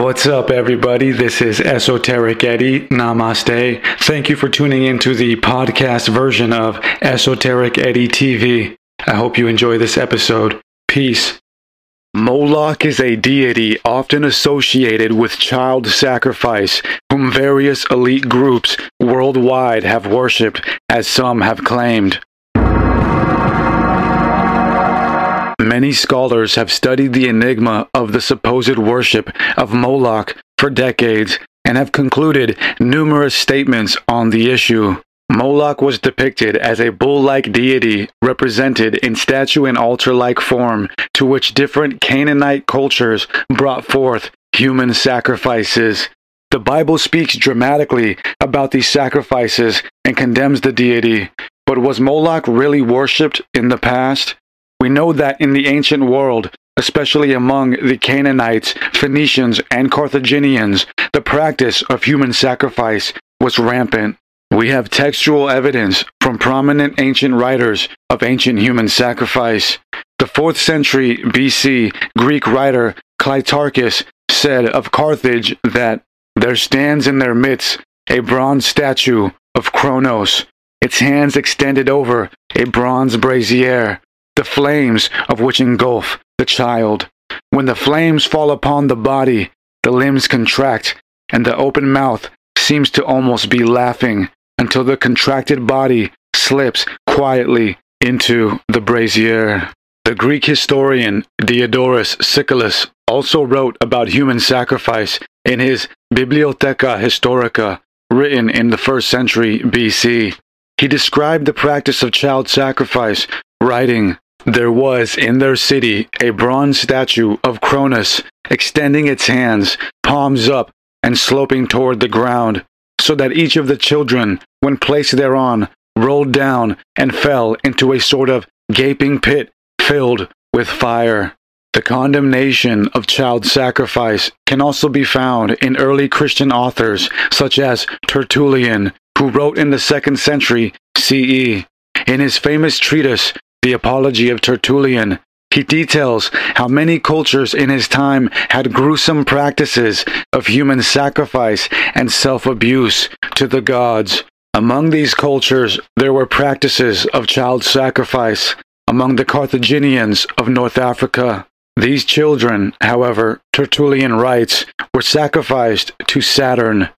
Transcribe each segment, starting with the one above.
What's up, everybody? This is Esoteric Eddie. Namaste. Thank you for tuning into the podcast version of Esoteric Eddie TV. I hope you enjoy this episode. Peace. Moloch is a deity often associated with child sacrifice, whom various elite groups worldwide have worshipped, as some have claimed. Many scholars have studied the enigma of the supposed worship of Moloch for decades and have concluded numerous statements on the issue. Moloch was depicted as a bull like deity represented in statue and altar like form, to which different Canaanite cultures brought forth human sacrifices. The Bible speaks dramatically about these sacrifices and condemns the deity. But was Moloch really worshipped in the past? We know that in the ancient world, especially among the Canaanites, Phoenicians, and Carthaginians, the practice of human sacrifice was rampant. We have textual evidence from prominent ancient writers of ancient human sacrifice. The 4th century BC Greek writer Clitarchus said of Carthage that there stands in their midst a bronze statue of Kronos, its hands extended over a bronze brazier, the flames of which engulf the child. When the flames fall upon the body, the limbs contract, and the open mouth seems to almost be laughing until the contracted body slips quietly into the brazier. The Greek historian Diodorus Siculus also wrote about human sacrifice in his Bibliotheca Historica, written in the first century BC. He described the practice of child sacrifice, writing, There was in their city a bronze statue of Cronus, extending its hands, palms up, and sloping toward the ground, so that each of the children, when placed thereon, rolled down and fell into a sort of gaping pit filled with fire. The condemnation of child sacrifice can also be found in early Christian authors such as Tertullian, who wrote in the second century CE. In his famous treatise, The Apology of Tertullian, he details how many cultures in his time had gruesome practices of human sacrifice and self abuse to the gods. Among these cultures, there were practices of child sacrifice among the Carthaginians of North Africa. These children, however, Tertullian writes, were sacrificed to Saturn.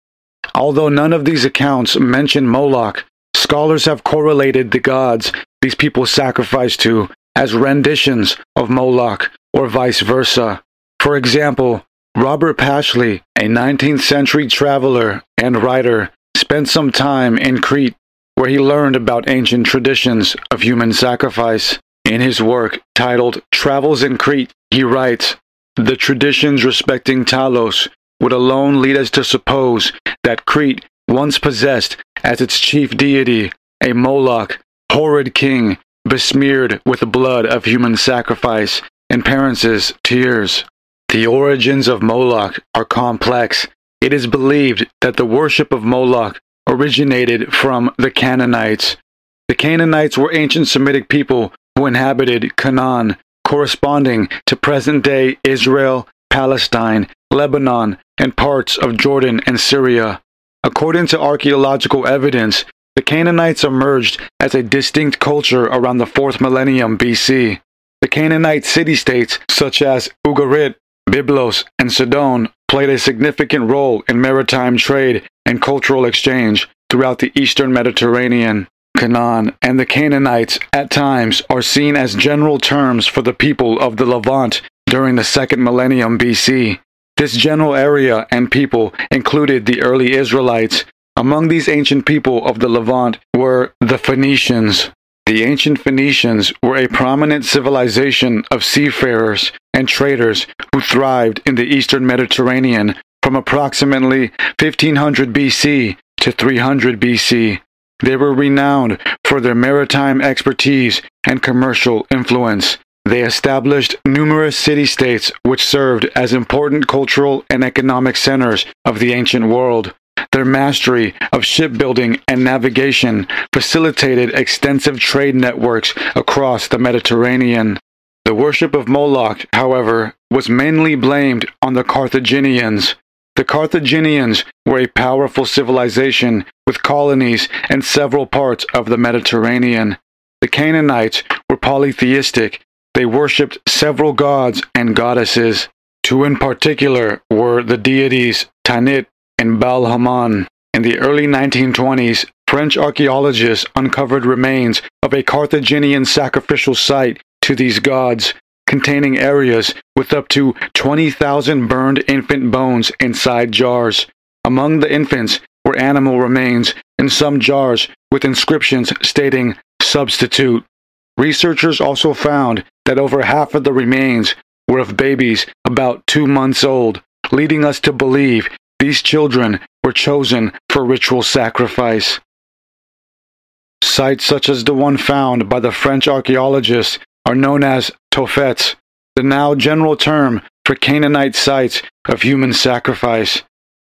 Although none of these accounts mention Moloch, scholars have correlated the gods these people sacrificed to as renditions of Moloch or vice versa. For example, Robert Pashley, a 19th century traveler and writer, spent some time in Crete where he learned about ancient traditions of human sacrifice. In his work titled Travels in Crete, he writes The traditions respecting Talos would alone lead us to suppose that Crete once possessed as its chief deity a Moloch, horrid king, besmeared with the blood of human sacrifice and parents' tears. The origins of Moloch are complex. It is believed that the worship of Moloch originated from the Canaanites. The Canaanites were ancient Semitic people who inhabited Canaan, corresponding to present day Israel, Palestine, Lebanon, and parts of Jordan and Syria. According to archaeological evidence, the Canaanites emerged as a distinct culture around the 4th millennium BC. The Canaanite city states such as Ugarit, Byblos, and Sidon played a significant role in maritime trade and cultural exchange throughout the eastern Mediterranean. Canaan and the Canaanites at times are seen as general terms for the people of the Levant during the second millennium BC. This general area and people included the early Israelites. Among these ancient people of the Levant were the Phoenicians. The ancient Phoenicians were a prominent civilization of seafarers and traders who thrived in the eastern Mediterranean from approximately 1500 BC to 300 BC. They were renowned for their maritime expertise and commercial influence. They established numerous city states which served as important cultural and economic centers of the ancient world. Their mastery of shipbuilding and navigation facilitated extensive trade networks across the Mediterranean. The worship of Moloch, however, was mainly blamed on the Carthaginians. The Carthaginians were a powerful civilization with colonies in several parts of the Mediterranean. The Canaanites were polytheistic. They worshipped several gods and goddesses. Two in particular were the deities Tanit and Baal Haman. In the early 1920s, French archaeologists uncovered remains of a Carthaginian sacrificial site to these gods, containing areas with up to 20,000 burned infant bones inside jars. Among the infants were animal remains in some jars with inscriptions stating substitute. Researchers also found that over half of the remains were of babies about two months old, leading us to believe these children were chosen for ritual sacrifice. Sites such as the one found by the French archaeologists are known as Tophets, the now general term for Canaanite sites of human sacrifice.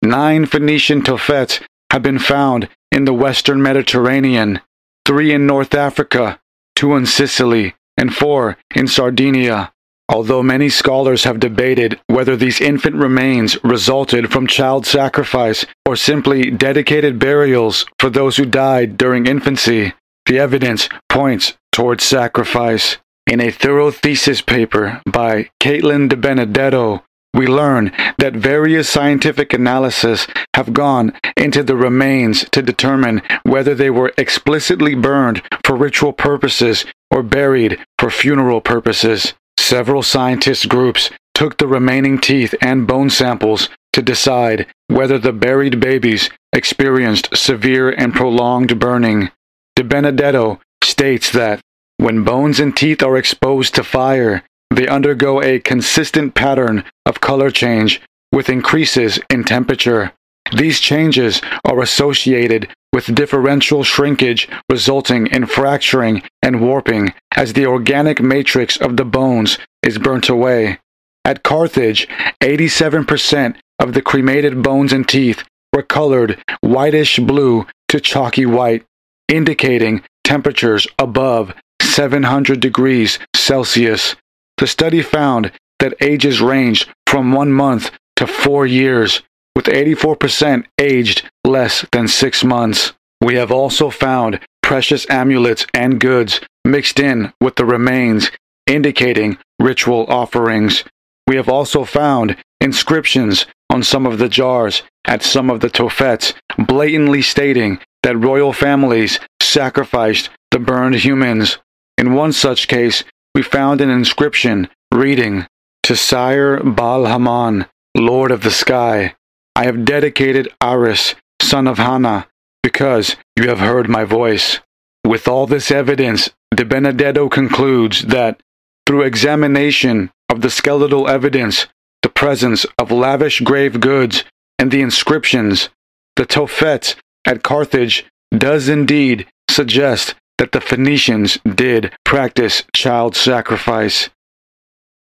Nine Phoenician Tophets have been found in the western Mediterranean, three in North Africa, two in Sicily, and four in Sardinia. Although many scholars have debated whether these infant remains resulted from child sacrifice or simply dedicated burials for those who died during infancy, the evidence points towards sacrifice. In a thorough thesis paper by Caitlin De Benedetto, we learn that various scientific analyses have gone into the remains to determine whether they were explicitly burned for ritual purposes or buried for funeral purposes. Several scientist groups took the remaining teeth and bone samples to decide whether the buried babies experienced severe and prolonged burning. De Benedetto states that when bones and teeth are exposed to fire, they undergo a consistent pattern of color change with increases in temperature. These changes are associated with differential shrinkage resulting in fracturing and warping as the organic matrix of the bones is burnt away. At Carthage, 87% of the cremated bones and teeth were colored whitish blue to chalky white, indicating temperatures above 700 degrees Celsius. The study found that ages ranged from one month to four years, with 84% aged less than six months. We have also found precious amulets and goods mixed in with the remains, indicating ritual offerings. We have also found inscriptions on some of the jars at some of the tophets, blatantly stating that royal families sacrificed the burned humans. In one such case, we found an inscription reading, To Sire Baal Haman, Lord of the Sky, I have dedicated Aris, son of Hannah, because you have heard my voice. With all this evidence, De Benedetto concludes that, through examination of the skeletal evidence, the presence of lavish grave goods, and the inscriptions, the Tophet at Carthage does indeed suggest that the Phoenicians did practice child sacrifice.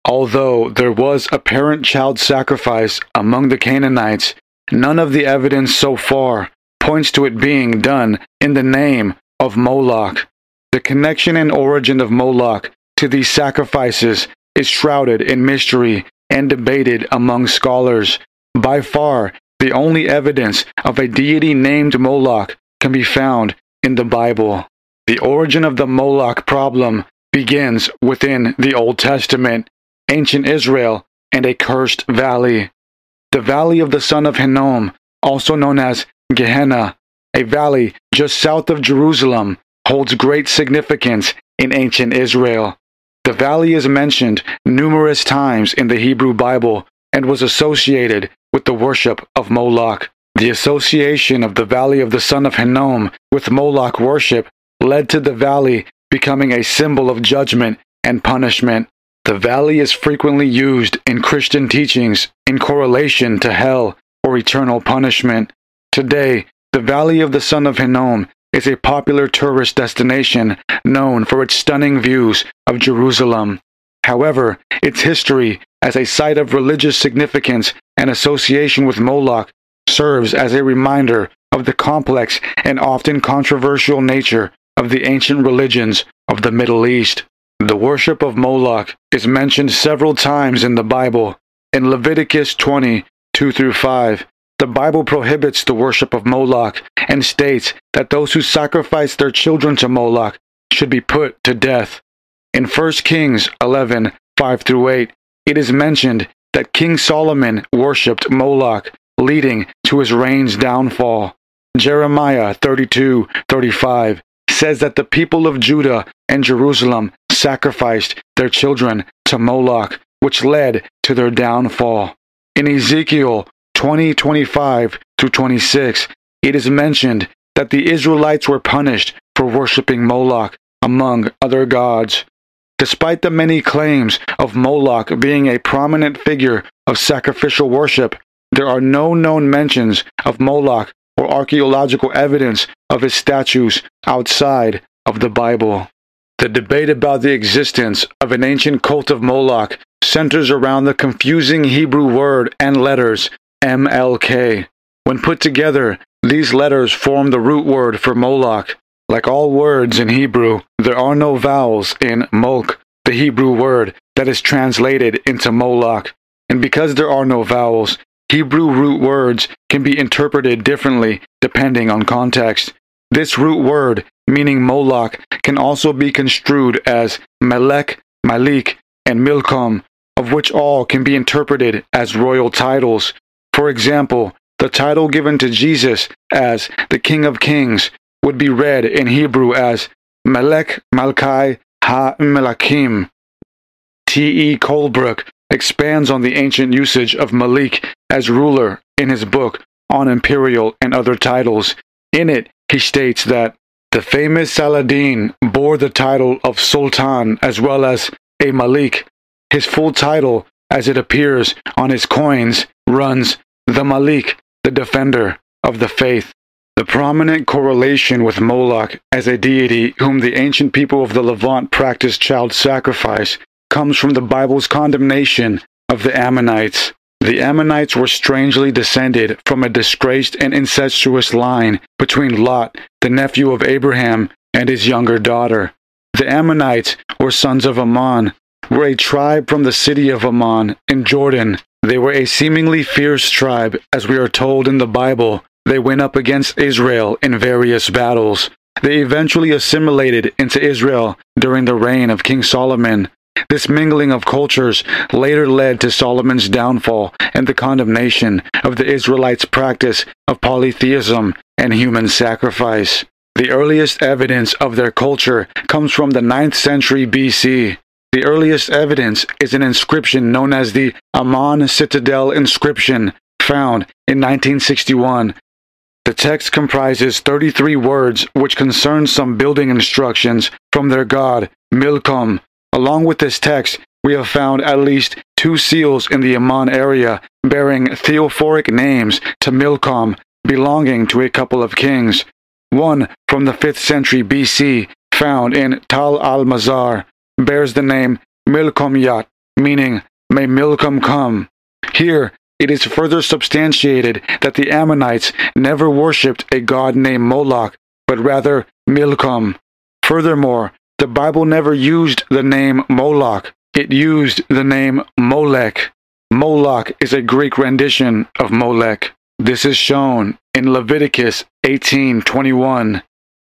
Although there was apparent child sacrifice among the Canaanites, none of the evidence so far points to it being done in the name of Moloch. The connection and origin of Moloch to these sacrifices is shrouded in mystery and debated among scholars. By far, the only evidence of a deity named Moloch can be found in the Bible. The origin of the Moloch problem begins within the Old Testament, ancient Israel, and a cursed valley. The valley of the son of Hinnom, also known as Gehenna, a valley just south of Jerusalem, holds great significance in ancient Israel. The valley is mentioned numerous times in the Hebrew Bible and was associated with the worship of Moloch. The association of the valley of the son of Hinnom with Moloch worship led to the valley becoming a symbol of judgment and punishment. The valley is frequently used in Christian teachings in correlation to hell or eternal punishment. Today, the Valley of the Son of Hinnom is a popular tourist destination known for its stunning views of Jerusalem. However, its history as a site of religious significance and association with Moloch serves as a reminder of the complex and often controversial nature of the ancient religions of the Middle East. The worship of Moloch is mentioned several times in the Bible. In Leviticus 20, 2 through 5, the Bible prohibits the worship of Moloch and states that those who sacrifice their children to Moloch should be put to death. In 1 Kings 11, 5 through 8, it is mentioned that King Solomon worshipped Moloch, leading to his reign's downfall. Jeremiah 32, 35 says that the people of Judah and Jerusalem sacrificed their children to Moloch, which led to their downfall. In Ezekiel 20, 25 through 26, it is mentioned that the Israelites were punished for worshiping Moloch among other gods. Despite the many claims of Moloch being a prominent figure of sacrificial worship, there are no known mentions of Moloch or archaeological evidence of his statues outside of the Bible. The debate about the existence of an ancient cult of Moloch centers around the confusing Hebrew word and letters MLK. When put together, these letters form the root word for Moloch, like all words in Hebrew, there are no vowels in Molk, the Hebrew word that is translated into Moloch. And because there are no vowels, Hebrew root words can be interpreted differently depending on context. This root word, meaning Moloch, can also be construed as Melech, Malik, and Milcom, of which all can be interpreted as royal titles. For example, the title given to Jesus as the King of Kings would be read in Hebrew as Melech Malkai Ha Melakim. T. E. Colebrook expands on the ancient usage of Malik as ruler in his book on imperial and other titles. In it, he states that the famous Saladin bore the title of Sultan as well as a Malik. His full title, as it appears on his coins, runs the Malik, the defender of the faith. The prominent correlation with Moloch as a deity whom the ancient people of the Levant practiced child sacrifice comes from the Bible's condemnation of the Ammonites. The Ammonites were strangely descended from a disgraced and incestuous line between Lot, the nephew of Abraham, and his younger daughter. The Ammonites, or sons of Ammon, were a tribe from the city of Ammon in Jordan. They were a seemingly fierce tribe, as we are told in the Bible, they went up against Israel in various battles. They eventually assimilated into Israel during the reign of King Solomon. This mingling of cultures later led to Solomon's downfall and the condemnation of the Israelites' practice of polytheism and human sacrifice. The earliest evidence of their culture comes from the 9th century BC. The earliest evidence is an inscription known as the Ammon Citadel inscription, found in 1961 the text comprises 33 words which concern some building instructions from their god, Milcom. Along with this text, we have found at least two seals in the Ammon area bearing theophoric names to Milcom belonging to a couple of kings. One from the 5th century BC, found in Tal al Mazar, bears the name Milcomyat, meaning, May Milcom come. Here, it is further substantiated that the Ammonites never worshipped a god named Moloch, but rather Milcom. Furthermore, the Bible never used the name Moloch, it used the name Molech. Moloch is a Greek rendition of Molech. This is shown in Leviticus 18:21.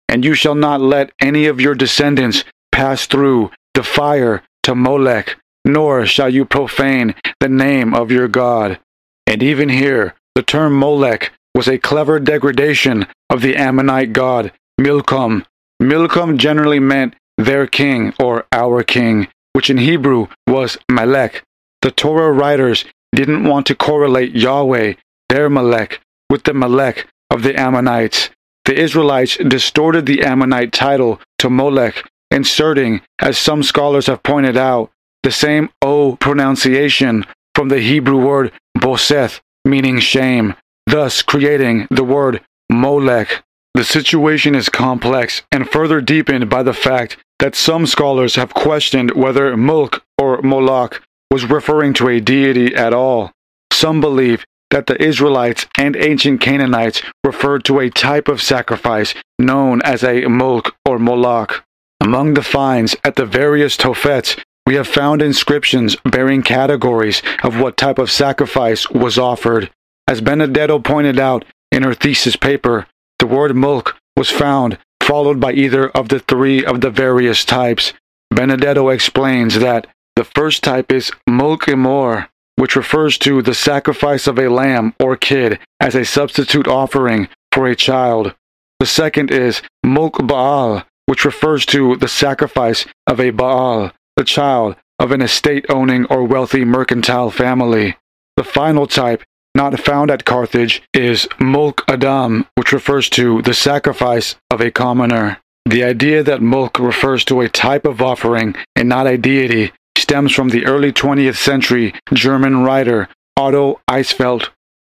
And you shall not let any of your descendants pass through the fire to Molech, nor shall you profane the name of your God. And even here, the term Molech was a clever degradation of the Ammonite god Milcom. Milcom generally meant their king or our king, which in Hebrew was Melech. The Torah writers didn't want to correlate Yahweh, their Melech, with the Melech of the Ammonites. The Israelites distorted the Ammonite title to Molech, inserting, as some scholars have pointed out, the same O pronunciation from the Hebrew word bosheth, meaning shame, thus creating the word Molech. The situation is complex and further deepened by the fact that some scholars have questioned whether Mulk or Moloch was referring to a deity at all. Some believe that the Israelites and ancient Canaanites referred to a type of sacrifice known as a Mulk or Moloch. Among the finds at the various Tophets, we have found inscriptions bearing categories of what type of sacrifice was offered. As Benedetto pointed out in her thesis paper, the word mulk was found followed by either of the three of the various types. Benedetto explains that the first type is mulk imor, which refers to the sacrifice of a lamb or kid as a substitute offering for a child. The second is mulk baal, which refers to the sacrifice of a baal, the child of an estate owning or wealthy mercantile family. The final type, not found at Carthage, is mulk adam, which refers to the sacrifice of a commoner. The idea that mulk refers to a type of offering and not a deity stems from the early 20th century German writer Otto Eissfeldt.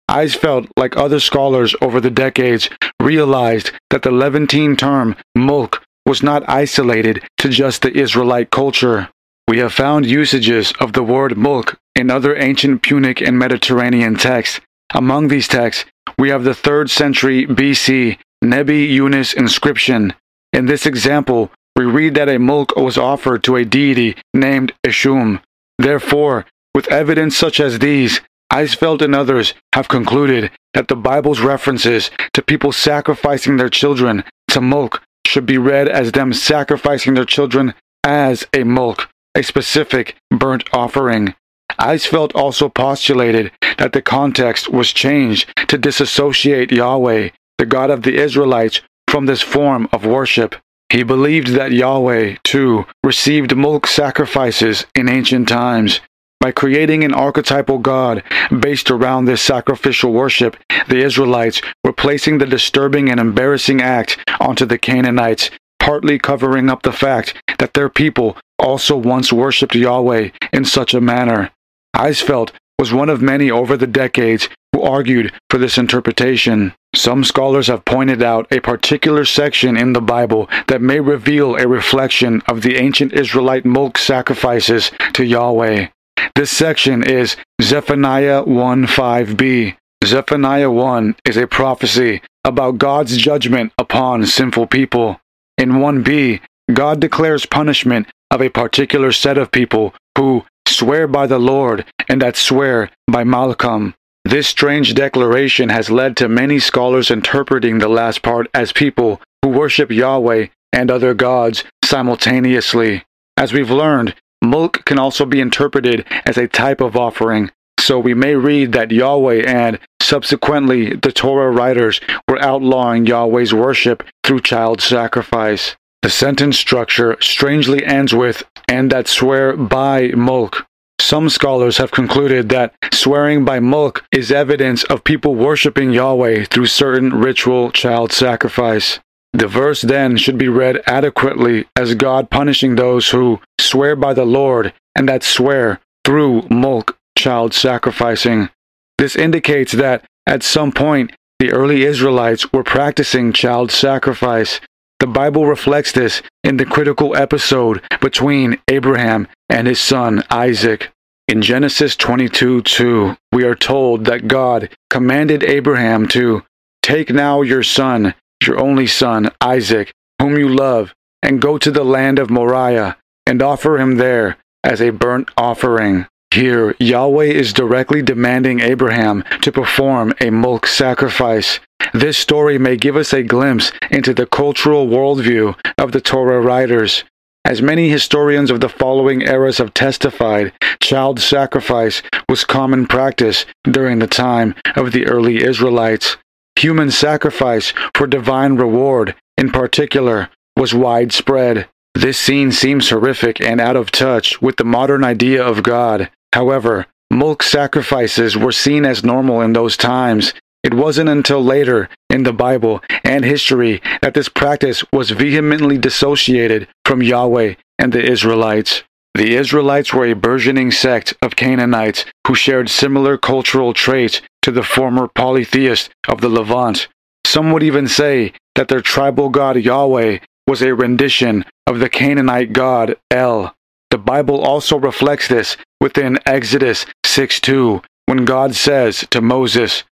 Eissfeldt, like other scholars over the decades, realized that the Levantine term mulk was not isolated to just the Israelite culture. We have found usages of the word mulk in other ancient Punic and Mediterranean texts. Among these texts, we have the 3rd century BC Nebi Yunus inscription. In this example, we read that a mulk was offered to a deity named Ishum. Therefore, with evidence such as these, Eissfeldt and others have concluded that the Bible's references to people sacrificing their children to mulk should be read as them sacrificing their children as a mulk, a specific burnt offering. Eissfeldt also postulated that the context was changed to disassociate Yahweh, the God of the Israelites, from this form of worship. He believed that Yahweh, too, received mulk sacrifices in ancient times. By creating an archetypal god based around this sacrificial worship, the Israelites were placing the disturbing and embarrassing act onto the Canaanites, partly covering up the fact that their people also once worshipped Yahweh in such a manner. Eissfeldt was one of many over the decades who argued for this interpretation. Some scholars have pointed out a particular section in the Bible that may reveal a reflection of the ancient Israelite mulk sacrifices to Yahweh. This section is Zephaniah 1 5b. Zephaniah 1 is a prophecy about God's judgment upon sinful people. In 1b, God declares punishment of a particular set of people who swear by the Lord and that swear by Malcham. This strange declaration has led to many scholars interpreting the last part as people who worship Yahweh and other gods simultaneously. As we've learned, mulk can also be interpreted as a type of offering, so we may read that Yahweh and, subsequently, the Torah writers were outlawing Yahweh's worship through child sacrifice. The sentence structure strangely ends with, and that swear by mulk. Some scholars have concluded that swearing by mulk is evidence of people worshiping Yahweh through certain ritual child sacrifice. The verse then should be read adequately as God punishing those who swear by the Lord and that swear through mulk child sacrificing. This indicates that at some point the early Israelites were practicing child sacrifice. The Bible reflects this in the critical episode between Abraham and his son Isaac. In Genesis 22 2, we are told that God commanded Abraham to take now your son, your only son, Isaac, whom you love, and go to the land of Moriah and offer him there as a burnt offering. Here, Yahweh is directly demanding Abraham to perform a mulk sacrifice. This story may give us a glimpse into the cultural worldview of the Torah writers. As many historians of the following eras have testified, child sacrifice was common practice during the time of the early Israelites. Human sacrifice for divine reward, in particular, was widespread. This scene seems horrific and out of touch with the modern idea of God. However, mulk sacrifices were seen as normal in those times. It wasn't until later in the Bible and history that this practice was vehemently dissociated from Yahweh and the Israelites. The Israelites were a burgeoning sect of Canaanites who shared similar cultural traits to the former polytheists of the Levant. Some would even say that their tribal god Yahweh was a rendition of the Canaanite god El. The Bible also reflects this within Exodus 6:2 when God says to Moses,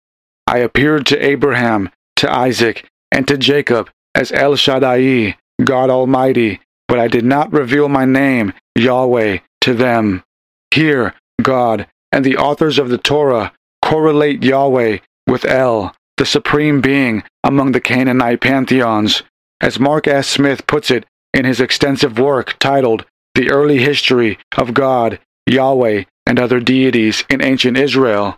I appeared to Abraham, to Isaac, and to Jacob as El Shaddai, God Almighty, but I did not reveal my name, Yahweh, to them. Here, God and the authors of the Torah correlate Yahweh with El, the supreme being among the Canaanite pantheons. As Mark S. Smith puts it in his extensive work titled The Early History of God, Yahweh, and Other Deities in Ancient Israel.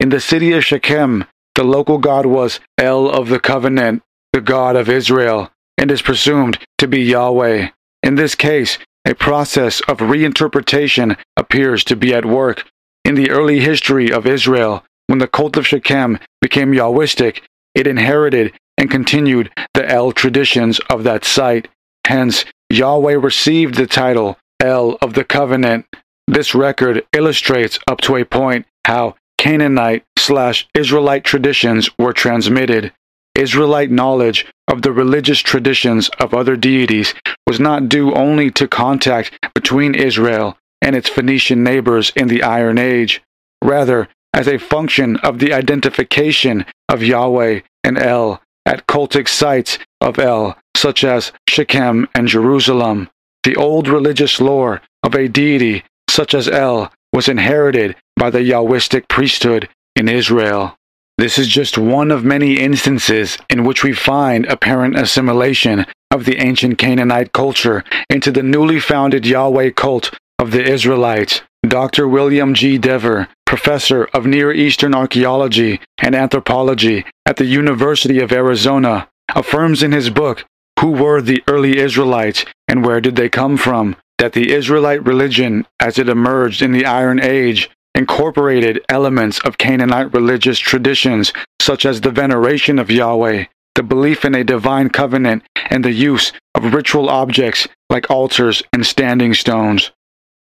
In the city of Shechem, the local god was El of the Covenant, the God of Israel, and is presumed to be Yahweh. In this case, a process of reinterpretation appears to be at work. In the early history of Israel, when the cult of Shechem became Yahwistic, it inherited and continued the El traditions of that site. Hence, Yahweh received the title El of the Covenant. This record illustrates up to a point how Canaanite slash Israelite traditions were transmitted. Israelite knowledge of the religious traditions of other deities was not due only to contact between Israel and its Phoenician neighbors in the Iron Age. Rather, as a function of the identification of Yahweh and El at cultic sites of El, such as Shechem and Jerusalem. The old religious lore of a deity such as El was inherited by the Yahwistic priesthood in Israel. This is just one of many instances in which we find apparent assimilation of the ancient Canaanite culture into the newly founded Yahweh cult of the Israelites. Dr. William G. Dever, professor of Near Eastern archaeology and anthropology at the University of Arizona, affirms in his book, Who Were the Early Israelites and Where Did They Come From? that the Israelite religion, as it emerged in the Iron Age, incorporated elements of Canaanite religious traditions such as the veneration of Yahweh, the belief in a divine covenant, and the use of ritual objects like altars and standing stones.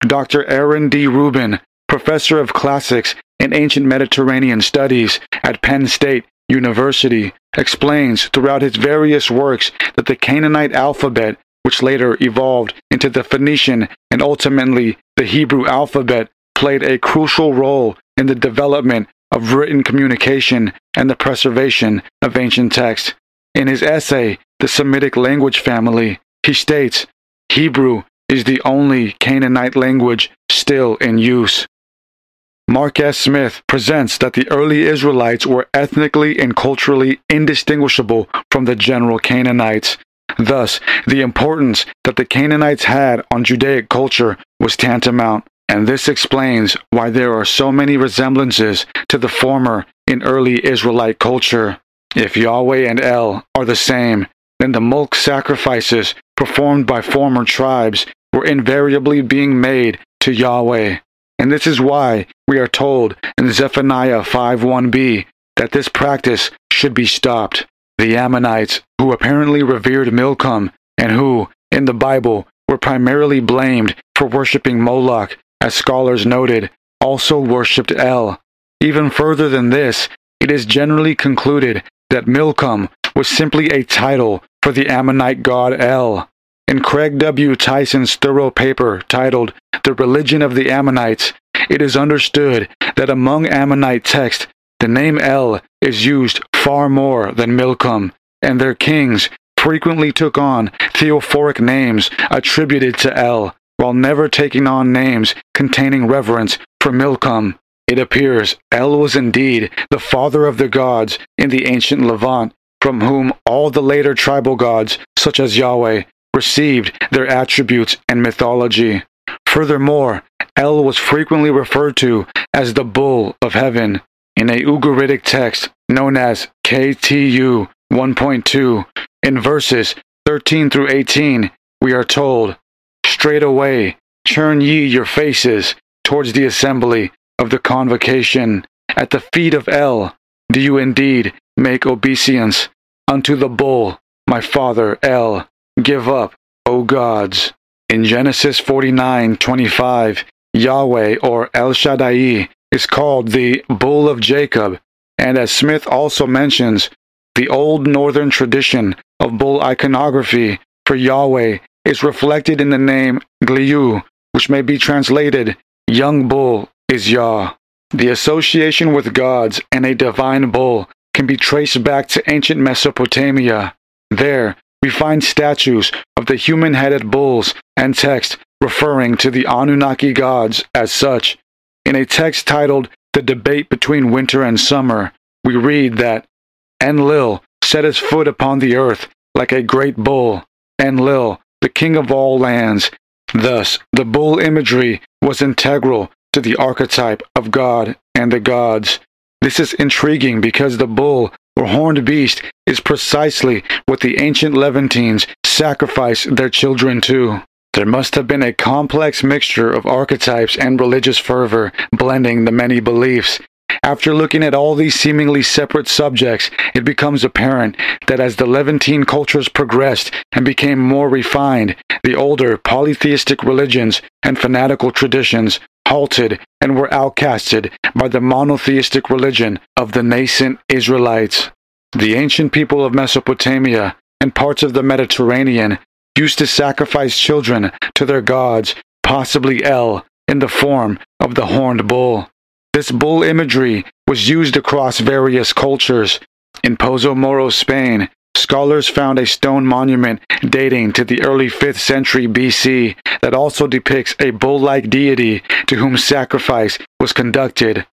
Dr. Aaron D. Rubin, professor of classics and ancient Mediterranean studies at Penn State University, explains throughout his various works that the Canaanite alphabet, which later evolved into the Phoenician and ultimately the Hebrew alphabet, played a crucial role in the development of written communication and the preservation of ancient texts. In his essay, The Semitic Language Family, he states Hebrew is the only Canaanite language still in use. Mark S. Smith presents that the early Israelites were ethnically and culturally indistinguishable from the general Canaanites. Thus, the importance that the Canaanites had on Judaic culture was tantamount, and this explains why there are so many resemblances to the former in early Israelite culture. If Yahweh and El are the same, then the mulk sacrifices performed by former tribes were invariably being made to Yahweh. And this is why we are told in Zephaniah 5:1b that this practice should be stopped. The Ammonites, who apparently revered Milcom and who, in the Bible, were primarily blamed for worshipping Moloch, as scholars noted, also worshipped El. Even further than this, it is generally concluded that Milcom was simply a title for the Ammonite god El. In Craig W. Tyson's thorough paper titled The Religion of the Ammonites, it is understood that among Ammonite texts, the name El is used far more than Milcom, and their kings frequently took on theophoric names attributed to El, while never taking on names containing reverence for Milcom. It appears El was indeed the father of the gods in the ancient Levant, from whom all the later tribal gods, such as Yahweh, received their attributes and mythology. Furthermore, El was frequently referred to as the Bull of Heaven in a Ugaritic text known as KTU 1.2. In verses 13 through 18, we are told, Straightway turn ye your faces towards the assembly of the convocation. At the feet of El do you indeed make obeisance unto the bull, my father El. Give up, O gods. In Genesis 49:25, Yahweh or El Shaddai is called the Bull of Jacob, and as Smith also mentions, the old northern tradition of bull iconography for Yahweh is reflected in the name Gliu, which may be translated young bull is Yah. The association with gods and a divine bull can be traced back to ancient Mesopotamia. There, we find statues of the human headed bulls and text referring to the Anunnaki gods as such. In a text titled The Debate Between Winter and Summer, we read that Enlil set his foot upon the earth like a great bull, Enlil, the king of all lands. Thus, the bull imagery was integral to the archetype of God and the gods. This is intriguing because the bull or horned beast is precisely what the ancient Levantines sacrificed their children to. There must have been a complex mixture of archetypes and religious fervor blending the many beliefs. After looking at all these seemingly separate subjects, it becomes apparent that as the Levantine cultures progressed and became more refined, the older polytheistic religions and fanatical traditions halted and were outcasted by the monotheistic religion of the nascent Israelites. The ancient people of Mesopotamia and parts of the Mediterranean used to sacrifice children to their gods, possibly El, in the form of the horned bull. This bull imagery was used across various cultures. In Pozo Moro, Spain, scholars found a stone monument dating to the early 5th century BC that also depicts a bull like deity to whom sacrifice was conducted.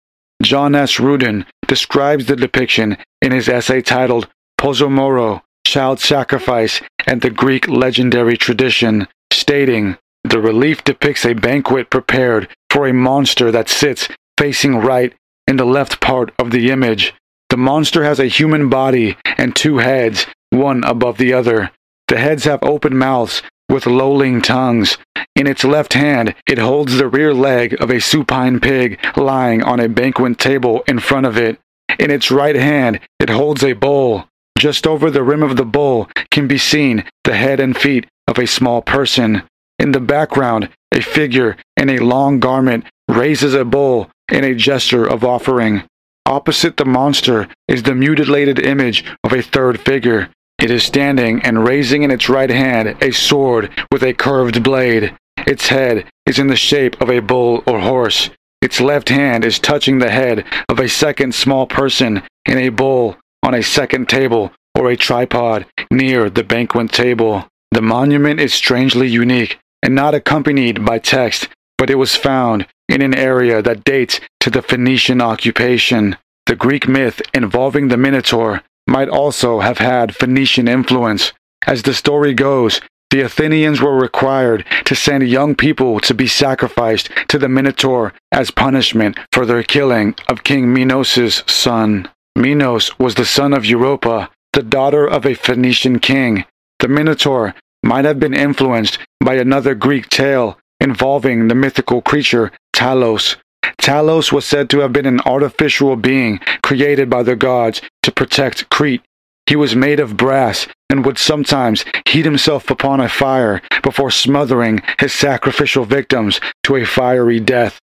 John S. Rundin describes the depiction in his essay titled Pozo Moro, Child Sacrifice and the Greek Legendary Tradition, stating, The relief depicts a banquet prepared for a monster that sits facing right in the left part of the image. The monster has a human body and two heads, one above the other. The heads have open mouths with lolling tongues. In its left hand, it holds the rear leg of a supine pig lying on a banquet table in front of it. In its right hand, it holds a bowl. Just over the rim of the bowl can be seen the head and feet of a small person. In the background, a figure in a long garment raises a bowl in a gesture of offering. Opposite the monster is the mutilated image of a third figure. It is standing and raising in its right hand a sword with a curved blade. Its head is in the shape of a bull or horse. Its left hand is touching the head of a second small person in a bowl on a second table or a tripod near the banquet table. The monument is strangely unique and not accompanied by text, but it was found in an area that dates to the Phoenician occupation. The Greek myth involving the Minotaur might also have had Phoenician influence. As the story goes, the Athenians were required to send young people to be sacrificed to the Minotaur as punishment for their killing of King Minos' son. Minos was the son of Europa, the daughter of a Phoenician king. The Minotaur might have been influenced by another Greek tale involving the mythical creature Talos. Talos was said to have been an artificial being created by the gods to protect Crete. He was made of brass and would sometimes heat himself upon a fire before smothering his sacrificial victims to a fiery death.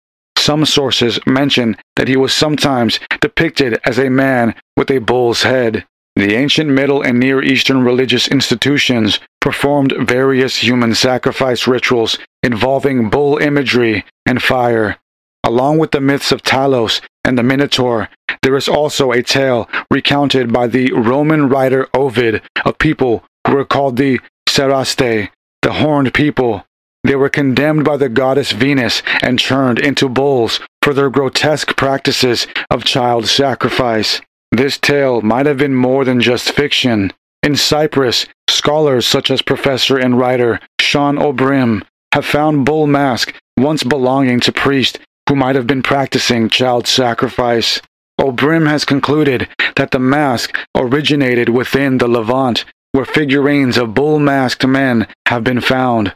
Some sources mention that he was sometimes depicted as a man with a bull's head. The ancient Middle and Near Eastern religious institutions performed various human sacrifice rituals involving bull imagery and fire. Along with the myths of Talos and the Minotaur, there is also a tale recounted by the Roman writer Ovid of people who were called the Cerastae, the horned people. They were condemned by the goddess Venus and turned into bulls for their grotesque practices of child sacrifice. This tale might have been more than just fiction. In Cyprus, scholars such as professor and writer Shawn O'Bryhim have found bull mask once belonging to priests who might have been practicing child sacrifice. O'Bryhim has concluded that the mask originated within the Levant, where figurines of bull masked men have been found.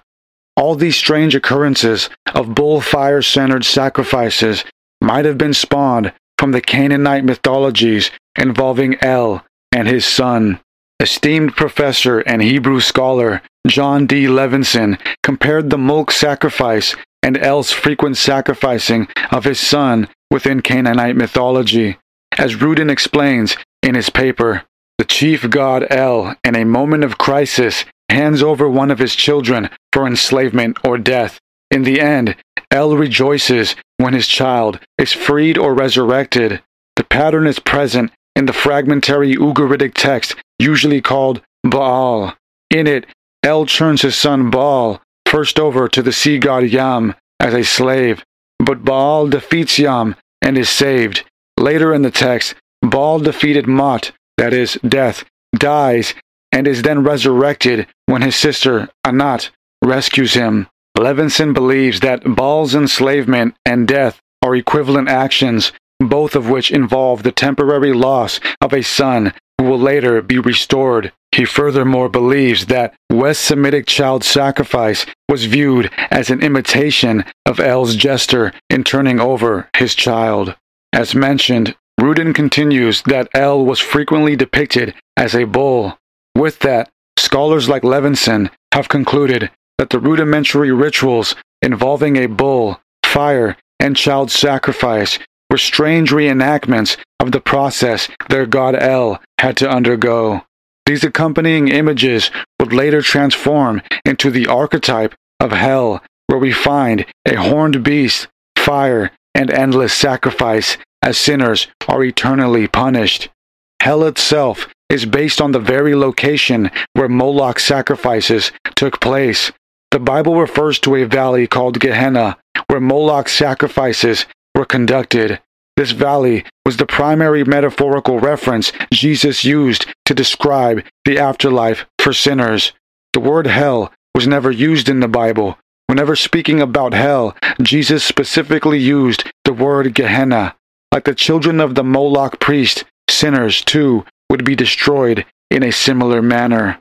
All these strange occurrences of bull fire centered sacrifices might have been spawned from the Canaanite mythologies involving El and his son. Esteemed professor and Hebrew scholar Jon D. Levenson compared the Mulk sacrifice and El's frequent sacrificing of his son within Canaanite mythology. As Rundin explains in his paper, the chief god El, in a moment of crisis, hands over one of his children for enslavement or death. In the end, El rejoices when his child is freed or resurrected. The pattern is present in the fragmentary Ugaritic text, usually called Baal. In it, El turns his son Baal first over to the sea god Yam as a slave, but Baal defeats Yam and is saved. Later in the text, Baal defeated Mot, that is, death, dies, and is then resurrected when his sister, Anat, rescues him. Levenson believes that Baal's enslavement and death are equivalent actions, both of which involve the temporary loss of a son who will later be restored. He furthermore believes that West Semitic child sacrifice was viewed as an imitation of El's gesture in turning over his child. As mentioned, Rundin continues that El was frequently depicted as a bull. With that, scholars like Levenson have concluded that the rudimentary rituals involving a bull, fire, and child sacrifice were strange reenactments of the process their god El had to undergo. These accompanying images would later transform into the archetype of hell, where we find a horned beast, fire, and endless sacrifice as sinners are eternally punished. Hell itself is based on the very location where Moloch sacrifices took place. The Bible refers to a valley called Gehenna, where Moloch sacrifices were conducted. This valley was the primary metaphorical reference Jesus used to describe the afterlife for sinners. The word hell was never used in the Bible. Whenever speaking about hell, Jesus specifically used the word Gehenna. Like the children of the Moloch priest, sinners, too, would be destroyed in a similar manner.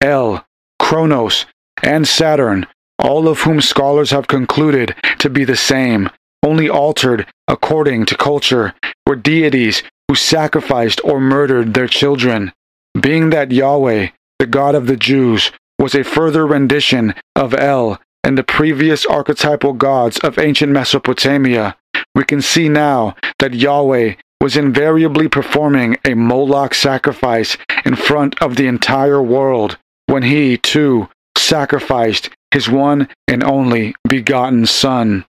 El, Kronos, and Saturn, all of whom scholars have concluded to be the same, only altered according to culture, were deities who sacrificed or murdered their children. Being that Yahweh, the God of the Jews, was a further rendition of El and the previous archetypal gods of ancient Mesopotamia, we can see now that Yahweh was invariably performing a Moloch sacrifice in front of the entire world when he, too, sacrificed his one and only begotten Son.